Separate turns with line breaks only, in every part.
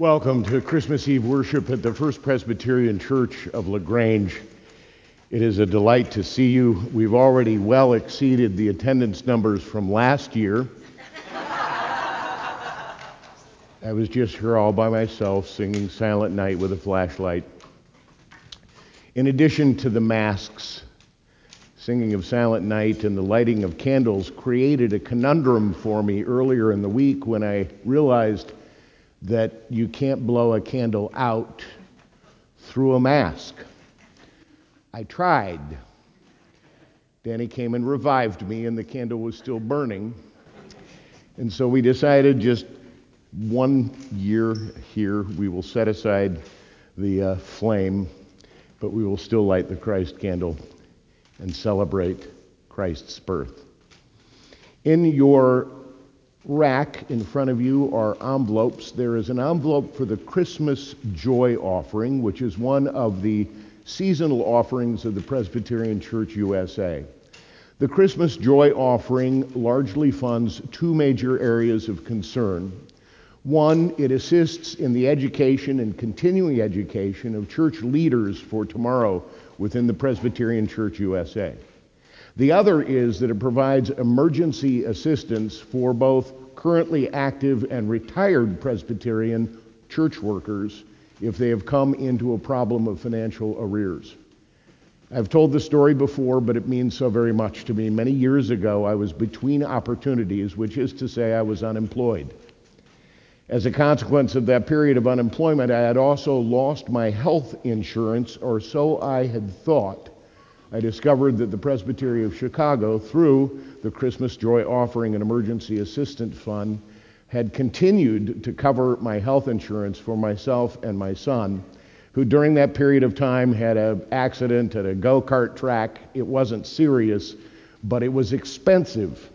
Welcome to Christmas Eve worship at the First Presbyterian Church of LaGrange. It is a delight to see you. We've already well exceeded the attendance numbers from last year. I was just here all by myself singing Silent Night with a flashlight. In addition to the masks, singing of Silent Night and the lighting of candles created a conundrum for me earlier in the week when I realized that you can't blow a candle out through a mask. I tried. Danny came and revived me, and the candle was still burning. And so we decided just one year here, we will set aside the uh, flame, but we will still light the Christ candle and celebrate Christ's birth. In your rack in front of you are envelopes. There is an envelope for the Christmas Joy Offering, which is one of the seasonal offerings of the Presbyterian Church USA. The Christmas Joy Offering largely funds two major areas of concern. One, it assists in the education and continuing education of church leaders for tomorrow within the Presbyterian Church USA. The other is that it provides emergency assistance for both currently active and retired Presbyterian church workers if they have come into a problem of financial arrears. I've told the story before, but it means so very much to me. Many years ago, I was between opportunities, which is to say, I was unemployed. As a consequence of that period of unemployment, I had also lost my health insurance, or so I had thought. I discovered that the Presbytery of Chicago, through the Christmas Joy Offering and Emergency Assistance Fund, had continued to cover my health insurance for myself and my son, who during that period of time had an accident at a go kart track. It wasn't serious, but it was expensive.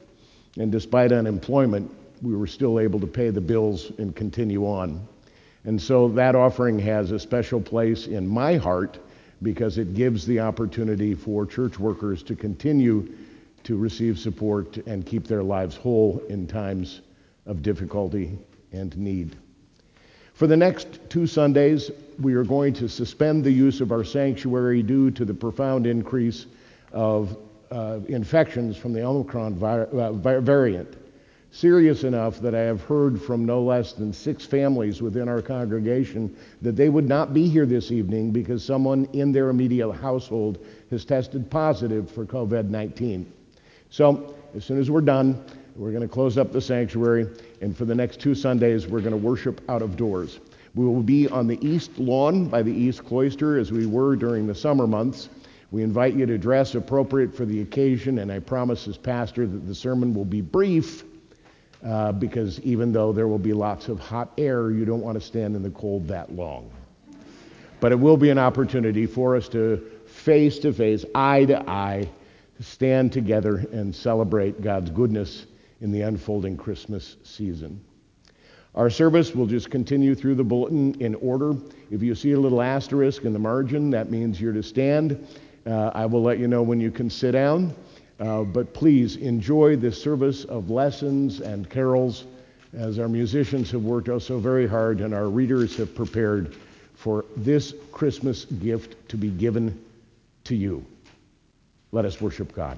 And despite unemployment, we were still able to pay the bills and continue on. And so that offering has a special place in my heart because it gives the opportunity for church workers to continue to receive support and keep their lives whole in times of difficulty and need. For the next two Sundays, we are going to suspend the use of our sanctuary due to the profound increase of uh, infections from the Omicron uh, variant serious enough that I have heard from no less than six families within our congregation that they would not be here this evening because someone in their immediate household has tested positive for COVID 19. So, as soon as we're done, we're going to close up the sanctuary, and for the next two Sundays, we're going to worship out of doors. We will be on the east lawn by the east cloister as we were during the summer months. We invite you to dress appropriate for the occasion, and I promise as pastor that the sermon will be brief uh, because even though there will be lots of hot air, you don't want to stand in the cold that long. But it will be an opportunity for us to face to face, eye to eye, stand together and celebrate God's goodness in the unfolding Christmas season. Our service will just continue through the bulletin in order. If you see a little asterisk in the margin, that means you're to stand. Uh, I will let you know when you can sit down. Uh, but please enjoy this service of lessons and carols as our musicians have worked so very hard and our readers have prepared for this Christmas gift to be given to you. Let us worship God.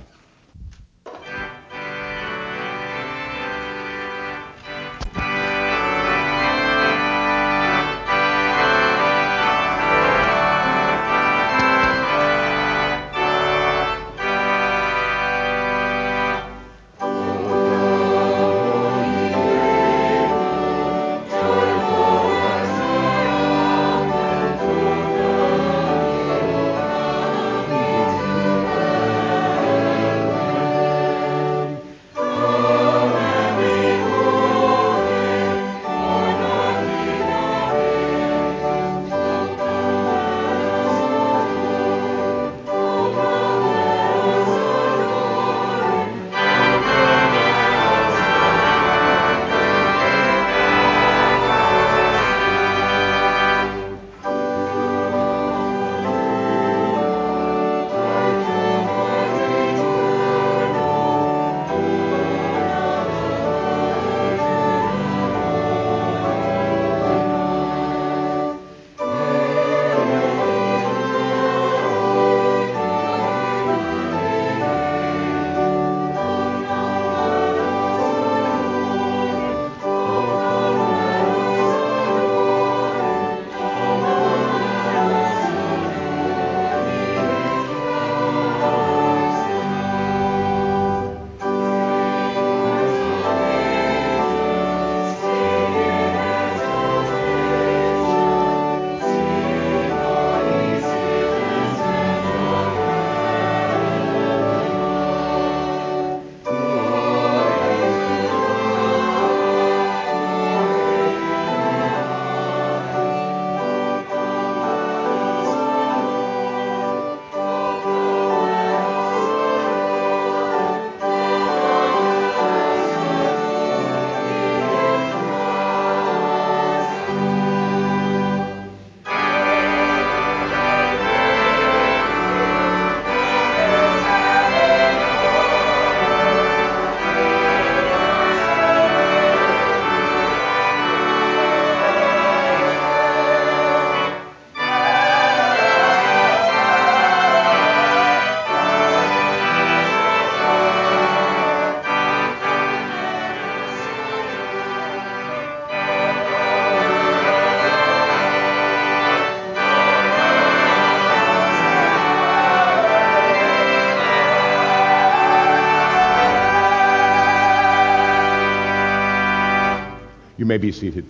May be seated.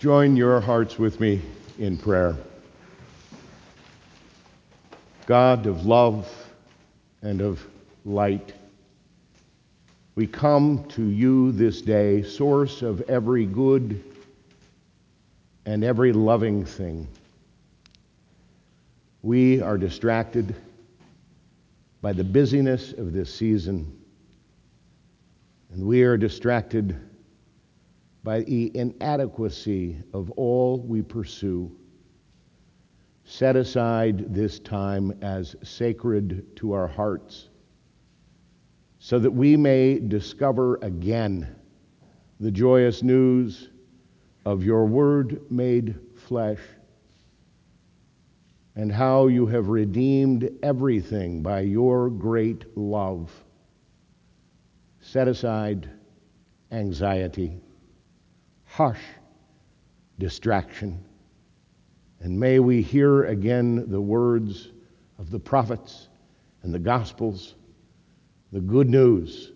Join your hearts with me in prayer. God of love and of light, we come to you this day, source of every good and every loving thing. We are distracted by the busyness of this season, and we are distracted by the inadequacy of all we pursue. Set aside this time as sacred to our hearts so that we may discover again the joyous news of your word made flesh and how you have redeemed everything by your great love. Set aside anxiety, hush distraction, and may we hear again the words of the prophets and the gospels, the good news.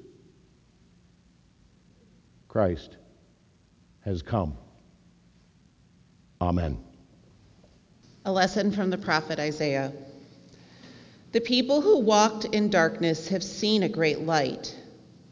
Christ has come. Amen.
A lesson from the prophet Isaiah. The people who walked in darkness have seen a great light.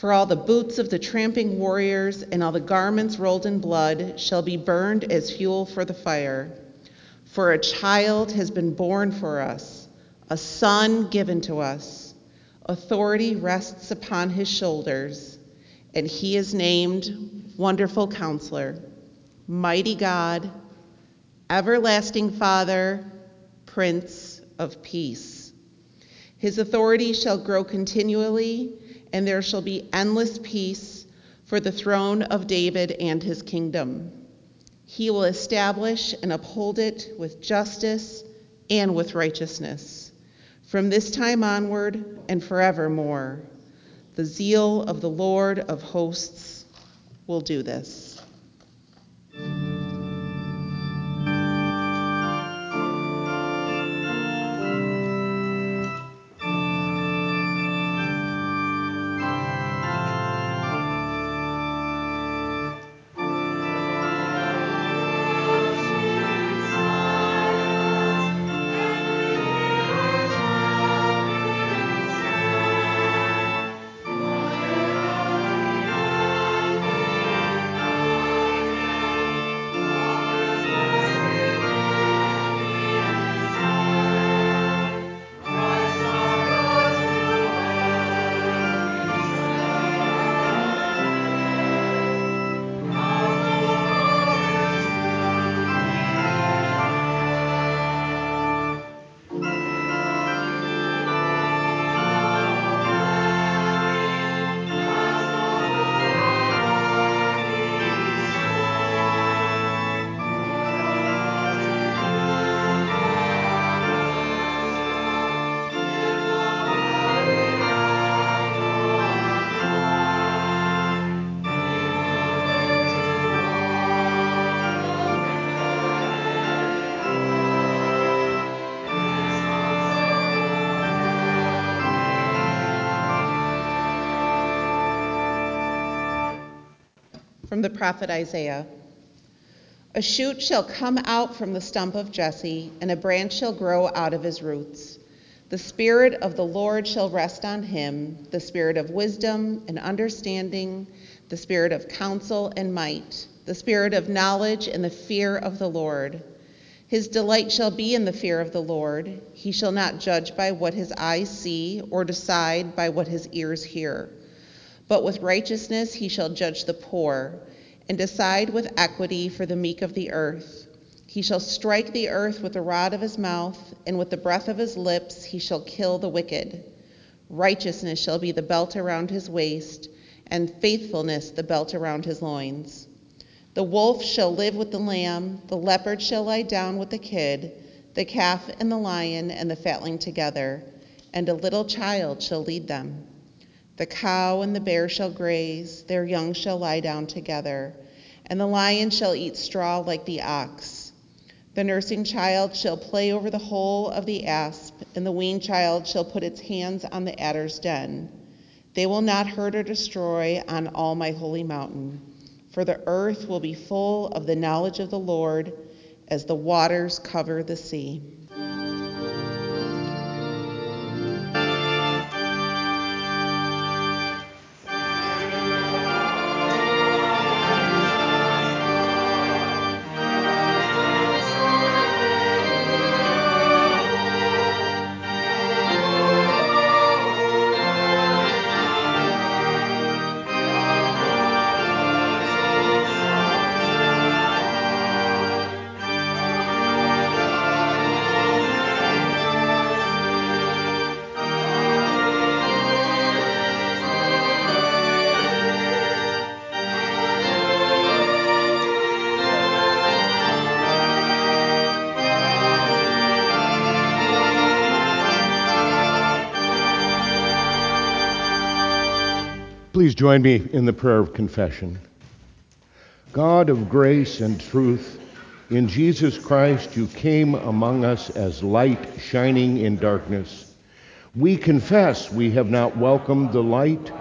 For all the boots of the tramping warriors and all the garments rolled in blood shall be burned as fuel for the fire. For a child has been born for us, a son given to us. Authority rests upon his shoulders, and he is named Wonderful Counselor, Mighty God, Everlasting Father, Prince of Peace. His authority shall grow continually, and there shall be endless peace for the throne of David and his kingdom. He will establish and uphold it with justice and with righteousness from this time onward and forevermore. The zeal of the Lord of hosts will do this. From the prophet Isaiah. A shoot shall come out from the stump of Jesse, and a branch shall grow out of his roots. The Spirit of the Lord shall rest on him the Spirit of wisdom and understanding, the Spirit of counsel and might, the Spirit of knowledge and the fear of the Lord. His delight shall be in the fear of the Lord. He shall not judge by what his eyes see, or decide by what his ears hear. But with righteousness he shall judge the poor, and decide with equity for the meek of the earth. He shall strike the earth with the rod of his mouth, and with the breath of his lips he shall kill the wicked. Righteousness shall be the belt around his waist, and faithfulness the belt around his loins. The wolf shall live with the lamb, the leopard shall lie down with the kid, the calf and the lion and the fatling together, and a little child shall lead them. The cow and the bear shall graze, their young shall lie down together, and the lion shall eat straw like the ox. The nursing child shall play over the hole of the asp, and the weaned child shall put its hands on the adder's den. They will not hurt or destroy on all my holy mountain, for the earth will be full of the knowledge of the Lord as the waters cover the sea.
Join me in the prayer of confession. God of grace and truth, in Jesus Christ you came among us as light shining in darkness. We confess we have not welcomed the light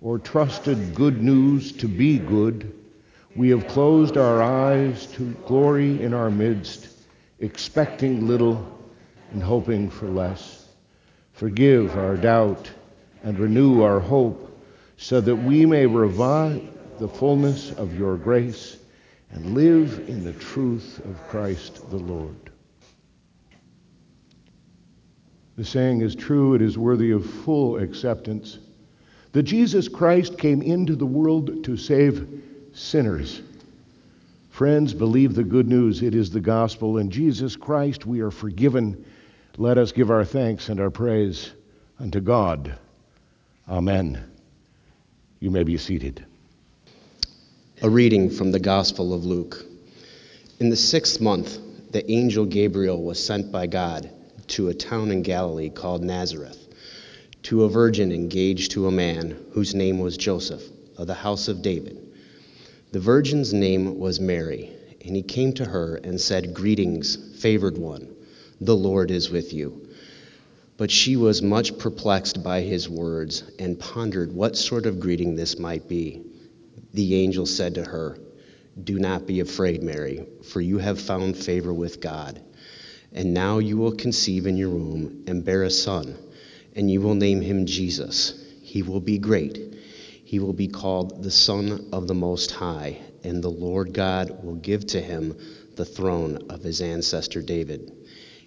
or trusted good news to be good. We have closed our eyes to glory in our midst, expecting little and hoping for less. Forgive our doubt and renew our hope so that we may revive the fullness of your grace and live in the truth of Christ the Lord. The saying is true, it is worthy of full acceptance that Jesus Christ came into the world to save sinners. Friends, believe the good news. It is the gospel. In Jesus Christ we are forgiven. Let us give our thanks and our praise unto God. Amen. You may be seated.
A reading from the Gospel of Luke. In the sixth month, the angel Gabriel was sent by God to a town in Galilee called Nazareth, to a virgin engaged to a man whose name was Joseph, of the house of David. The virgin's name was Mary, and he came to her and said, Greetings, favored one, the Lord is with you. But she was much perplexed by his words and pondered what sort of greeting this might be. The angel said to her, Do not be afraid, Mary, for you have found favor with God. And now you will conceive in your womb and bear a son, and you will name him Jesus. He will be great. He will be called the Son of the Most High, and the Lord God will give to him the throne of his ancestor David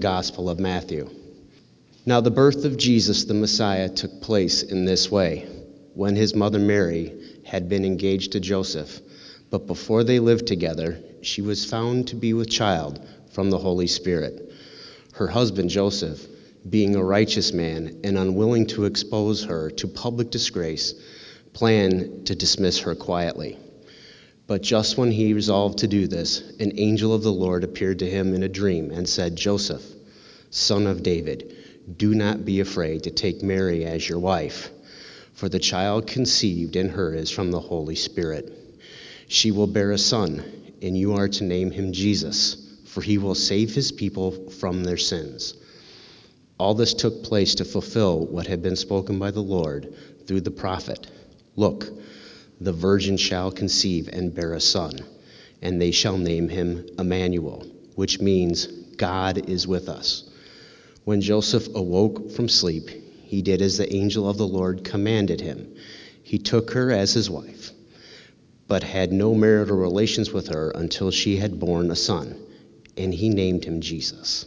Gospel of Matthew. Now, the birth of Jesus the Messiah took place in this way when his mother Mary had been engaged to Joseph, but before they lived together, she was found to be with child from the Holy Spirit. Her husband Joseph, being a righteous man and unwilling to expose her to public disgrace, planned to dismiss her quietly. But just when he resolved to do this, an angel of the Lord appeared to him in a dream and said, Joseph, son of David, do not be afraid to take Mary as your wife, for the child conceived in her is from the Holy Spirit. She will bear a son, and you are to name him Jesus, for he will save his people from their sins. All this took place to fulfill what had been spoken by the Lord through the prophet. Look, the virgin shall conceive and bear a son, and they shall name him Emmanuel, which means God is with us. When Joseph awoke from sleep, he did as the angel of the Lord commanded him. He took her as his wife, but had no marital relations with her until she had borne a son, and he named him Jesus.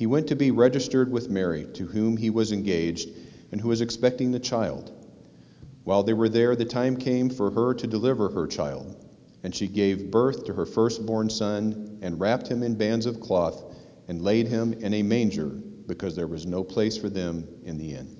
He went to be registered with Mary, to whom he was engaged and who was expecting the child. While they were there, the time came for her to deliver her child, and she gave birth to her firstborn son and wrapped him in bands of cloth and laid him in a manger because there was no place for them in the inn.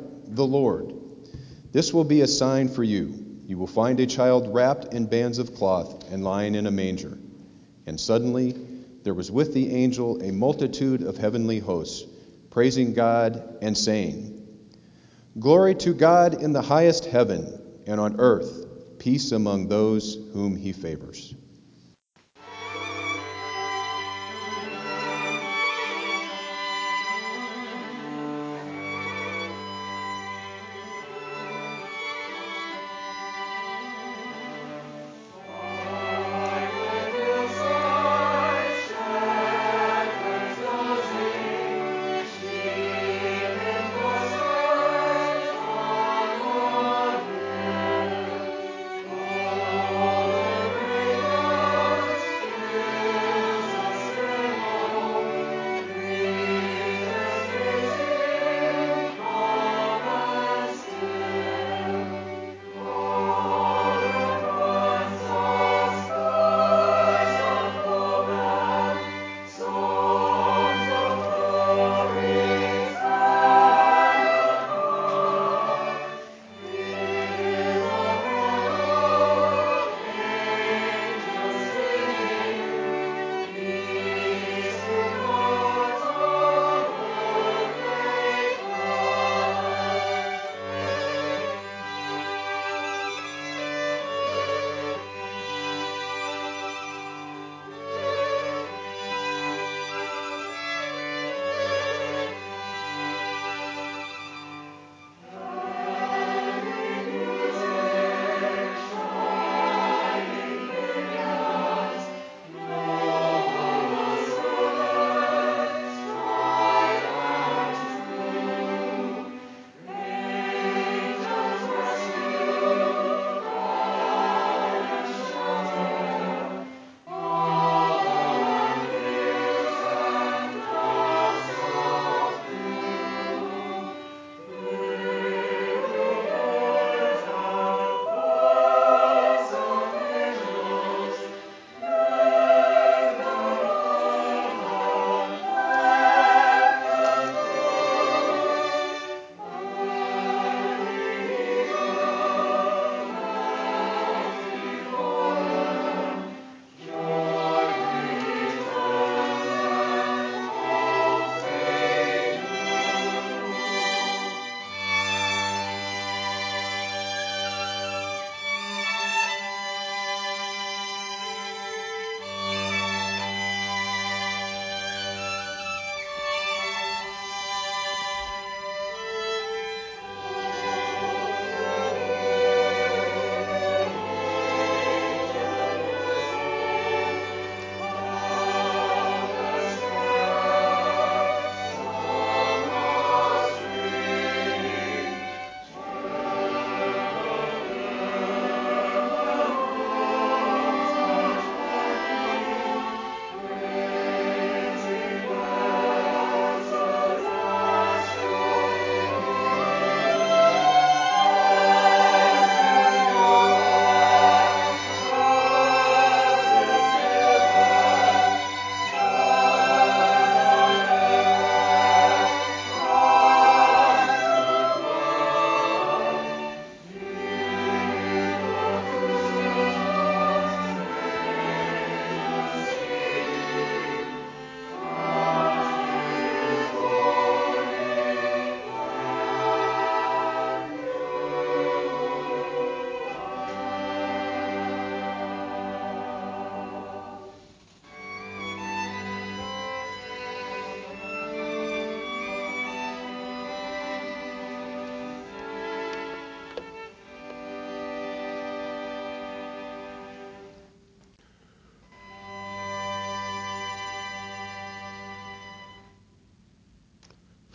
the Lord. This will be a sign for you. You will find a child wrapped in bands of cloth and lying in a manger. And suddenly there was with the angel a multitude of heavenly hosts, praising God and saying, Glory to God in the highest heaven, and on earth peace among those whom he favors.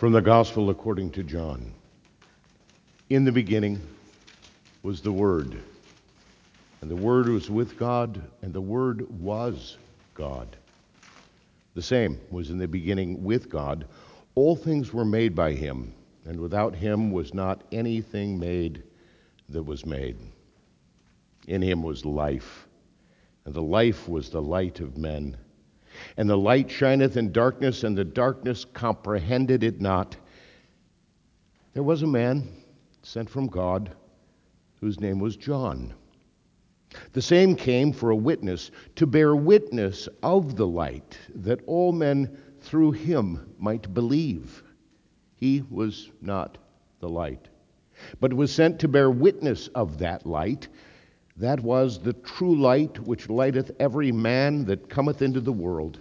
From the Gospel according to John. In the beginning was the Word, and the Word was with God, and the Word was God. The same was in the beginning with God. All things were made by him, and without him was not anything made that was made. In him was life, and the life was the light of men. And the light shineth in darkness, and the darkness comprehended it not. There was a man sent from God whose name was John. The same came for a witness, to bear witness of the light, that all men through him might believe. He was not the light, but was sent to bear witness of that light. That was the true light which lighteth every man that cometh into the world.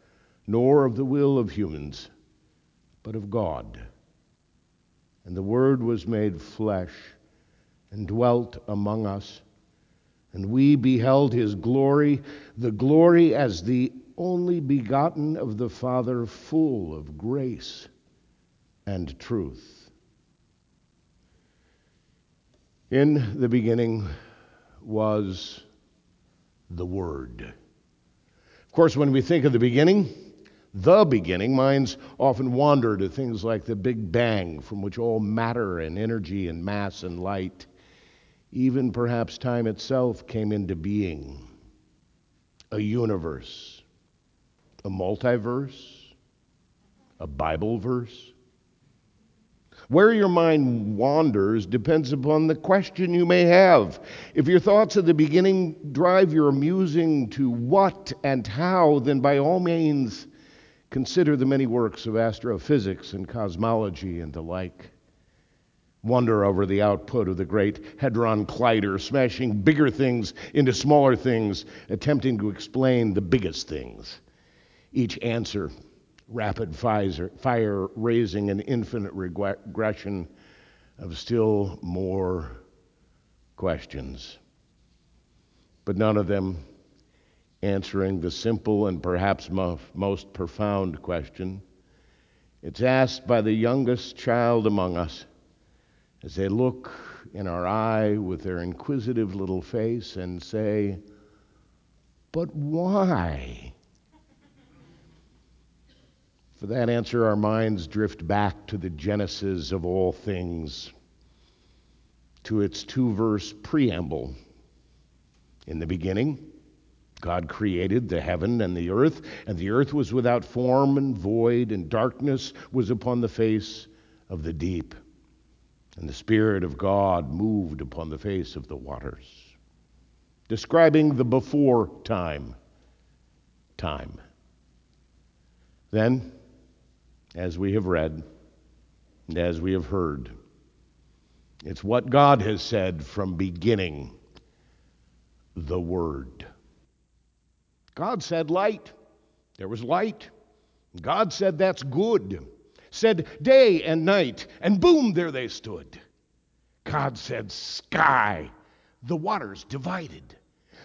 nor of the will of humans, but of God. And the Word was made flesh and dwelt among us, and we beheld his glory, the glory as the only begotten of the Father, full of grace and truth. In the beginning was the Word. Of course, when we think of the beginning, the beginning, minds often wander to things like the Big Bang, from which all matter and energy and mass and light, even perhaps time itself, came into being. A universe a multiverse, a Bible verse. Where your mind wanders depends upon the question you may have. If your thoughts at the beginning drive your musing to what and how, then by all means consider the many works of astrophysics and cosmology and the like. Wonder over the output of the great Hadron Collider, smashing bigger things into smaller things, attempting to explain the biggest things each answer rapid fire raising an infinite regression of still more questions, but none of them answering the simple and perhaps most profound question. It's asked by the youngest child among us as they look in our eye with their inquisitive little face and say, But why? For that answer, our minds drift back to the genesis of all things, to its two verse preamble. In the beginning, God created the heaven and the earth, and the earth was without form and void, and darkness was upon the face of the deep. And the Spirit of God moved upon the face of the waters, describing the before time. Time. Then as we have read and as we have heard. It's what God has said from beginning the Word. God said light. There was light. God said that's good. Said day and night, and boom, there they stood. God said sky. The waters divided.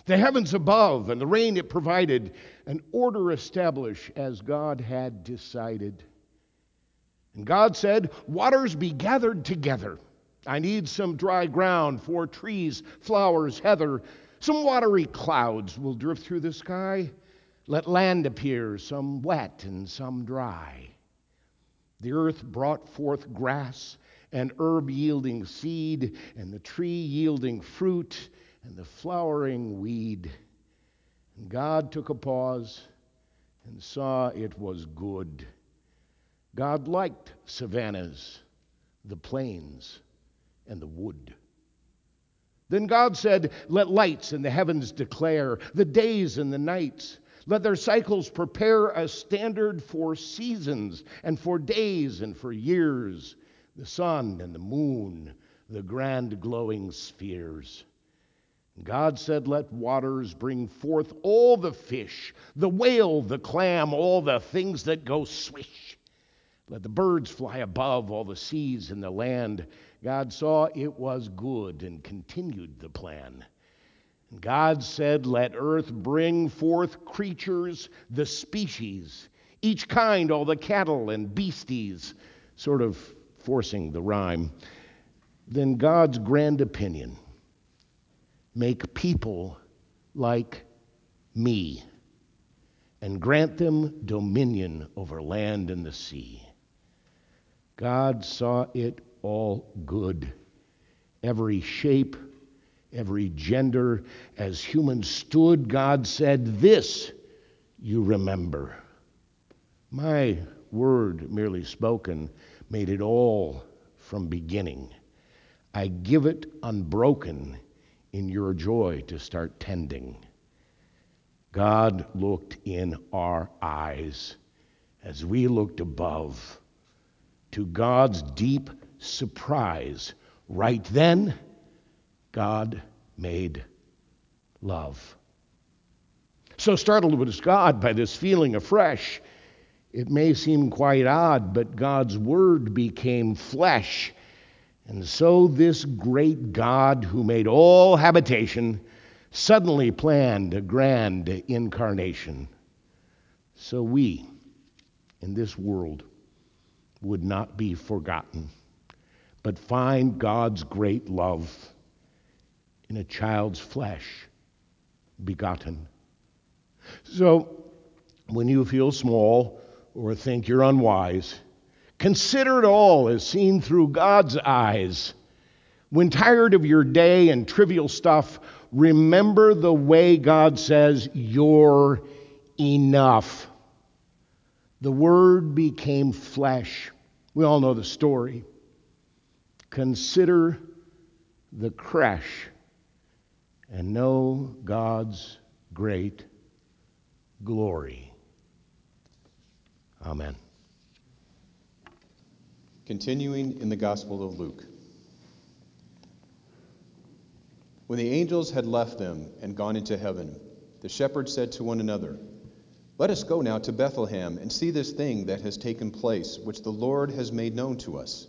The heavens above and the rain it provided, an order established as God had decided. And God said, Waters be gathered together. I need some dry ground for trees, flowers, heather. Some watery clouds will drift through the sky. Let land appear, some wet and some dry. The earth brought forth grass and herb yielding seed, and the tree yielding fruit, and the flowering weed. And God took a pause and saw it was good. God liked savannas, the plains, and the wood. Then God said, Let lights in the heavens declare the days and the nights. Let their cycles prepare a standard for seasons and for days and for years. the sun and the moon, the grand glowing spheres. God said, Let waters bring forth all the fish, the whale, the clam, all the things that go swish. Let the birds fly above all the seas and the land. God saw it was good and continued the plan. And God said, Let earth bring forth creatures, the species, each kind, all the cattle and beasties, sort of forcing the rhyme. Then God's grand opinion make people like me and grant them dominion over land and the sea. God saw it all good. Every shape, every gender, as humans stood, God said, This you remember. My word, merely spoken, made it all from beginning. I give it unbroken in your joy to start tending. God looked in our eyes as we looked above. To God's deep surprise, right then, God made love. So startled was God by this feeling afresh. It may seem quite odd, but God's word became flesh and so, this great God who made all habitation suddenly planned a grand incarnation. So, we in this world would not be forgotten, but find God's great love in a child's flesh begotten. So, when you feel small or think you're unwise, Consider it all as seen through God's eyes. When tired of your day and trivial stuff, remember the way God says, You're enough. The Word became flesh. We all know the story. Consider the creche and know God's great glory. Amen.
Continuing in the Gospel of Luke. When the angels had left them and gone into heaven, the shepherds said to one another, Let us go now to Bethlehem and see this thing that has taken place, which the Lord has made known to us.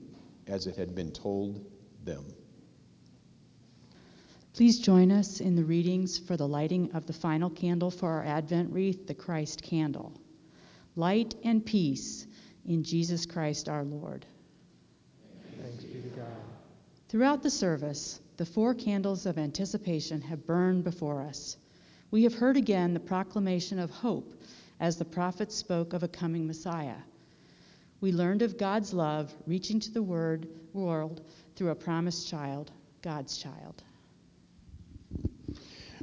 as it had been told them.
Please join us in the readings for the lighting of the final candle for our Advent wreath, the Christ candle. Light and peace in Jesus Christ our Lord.
Thanks be to God.
Throughout the service, the four candles of anticipation have burned before us. We have heard again the proclamation of hope as the prophets spoke of a coming Messiah. We learned of God's love reaching to the word, world through a promised child, God's child.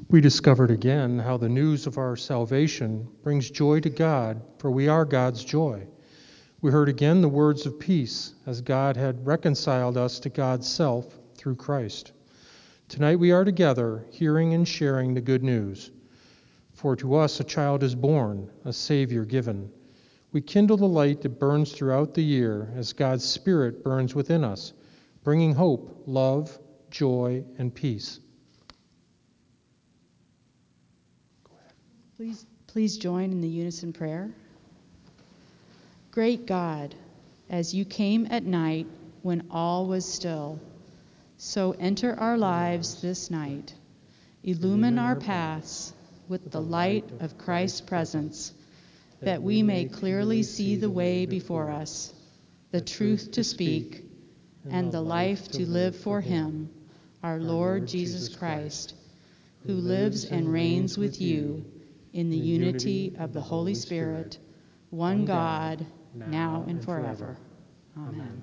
We discovered again how the news of our salvation brings joy to God, for we are God's joy. We heard again the words of peace as God had reconciled us to God's self through Christ. Tonight we are together, hearing and sharing the good news. For to us a child is born, a Savior given. We kindle the light that burns throughout the year as God's Spirit burns within us, bringing hope, love, joy, and peace.
Please, please join in the unison prayer. Great God, as you came at night when all was still, so enter our lives this night. Illumine our paths with the light of Christ's presence, that we may clearly see the way before us, the truth to speak, and the life to live for Him, our Lord Jesus Christ, who lives and reigns with you in the unity of the Holy Spirit, one God now and forever. Amen.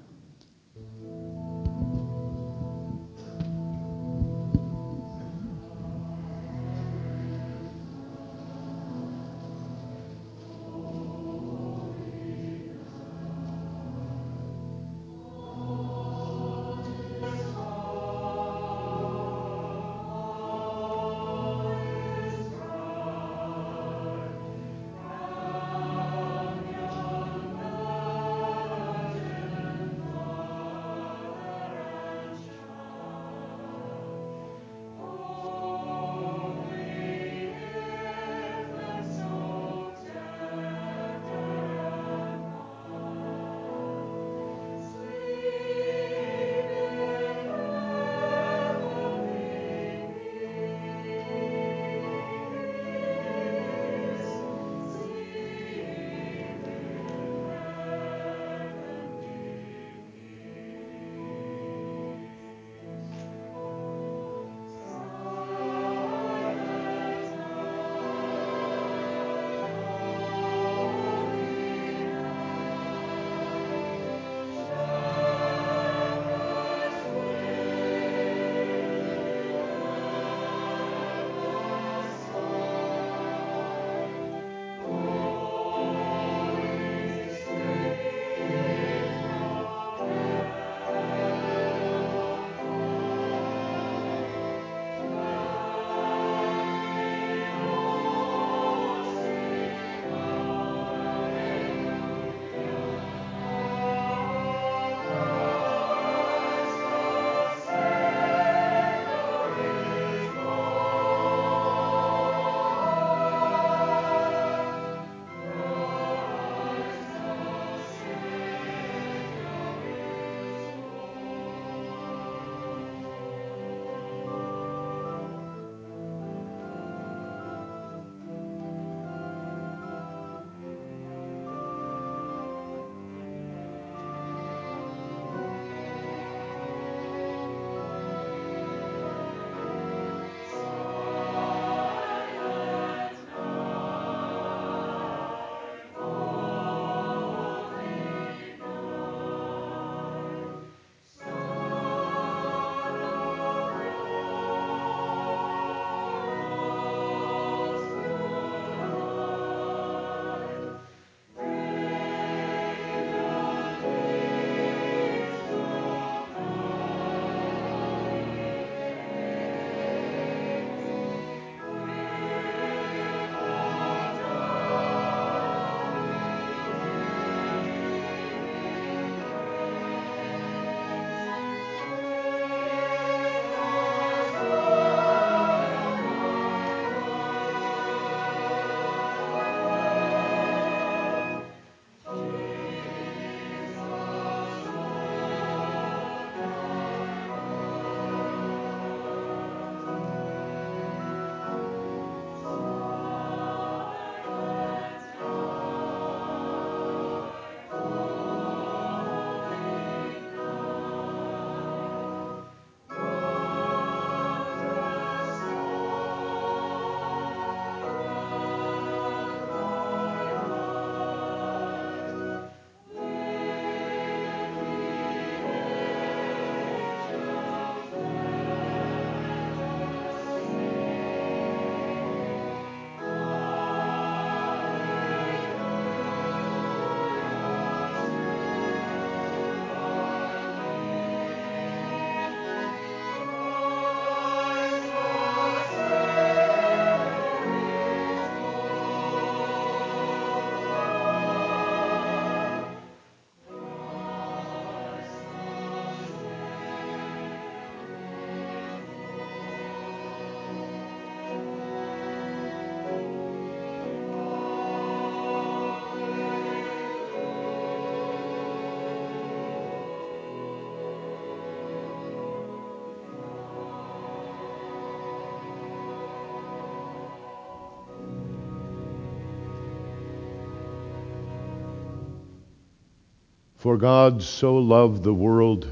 For God so loved the world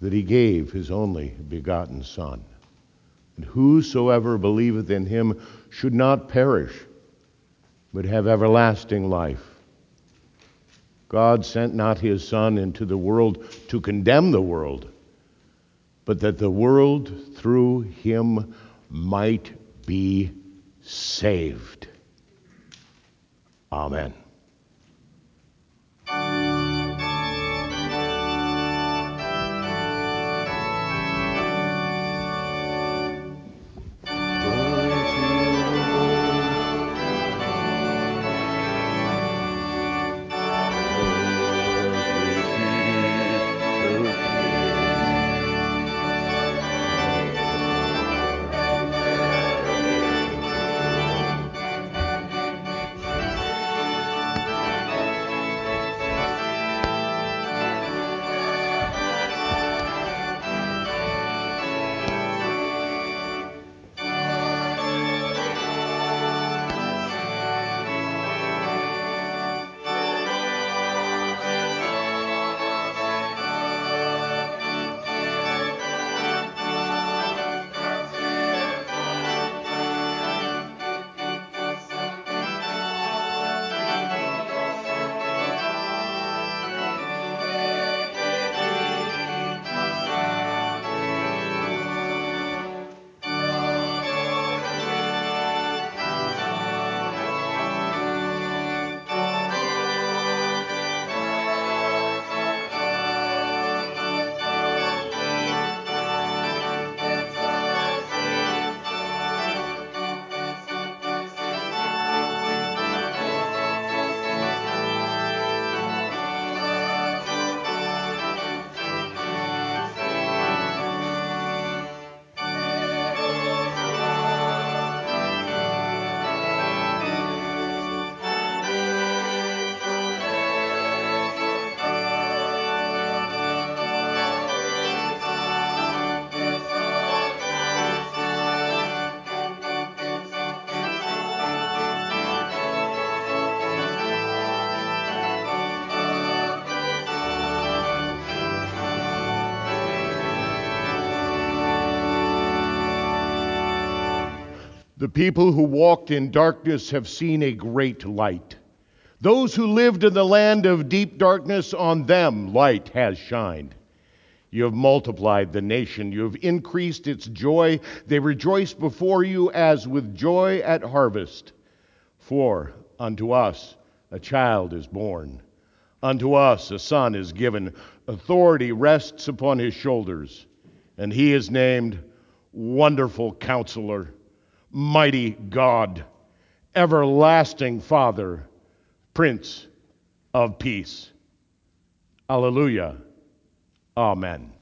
that he gave his only begotten Son. And whosoever believeth in him should not perish, but have everlasting life. God sent not his Son into the world to condemn the world, but that the world through him might be saved. Amen. The people who walked in darkness have seen a great light. Those who lived in the land of deep darkness, on them light has shined. You have multiplied the nation, you have increased its joy. They rejoice before you as with joy at harvest. For unto us a child is born, unto us a son is given, authority rests upon his shoulders, and he is named Wonderful Counselor mighty God, everlasting Father, Prince of Peace. Alleluia. Amen.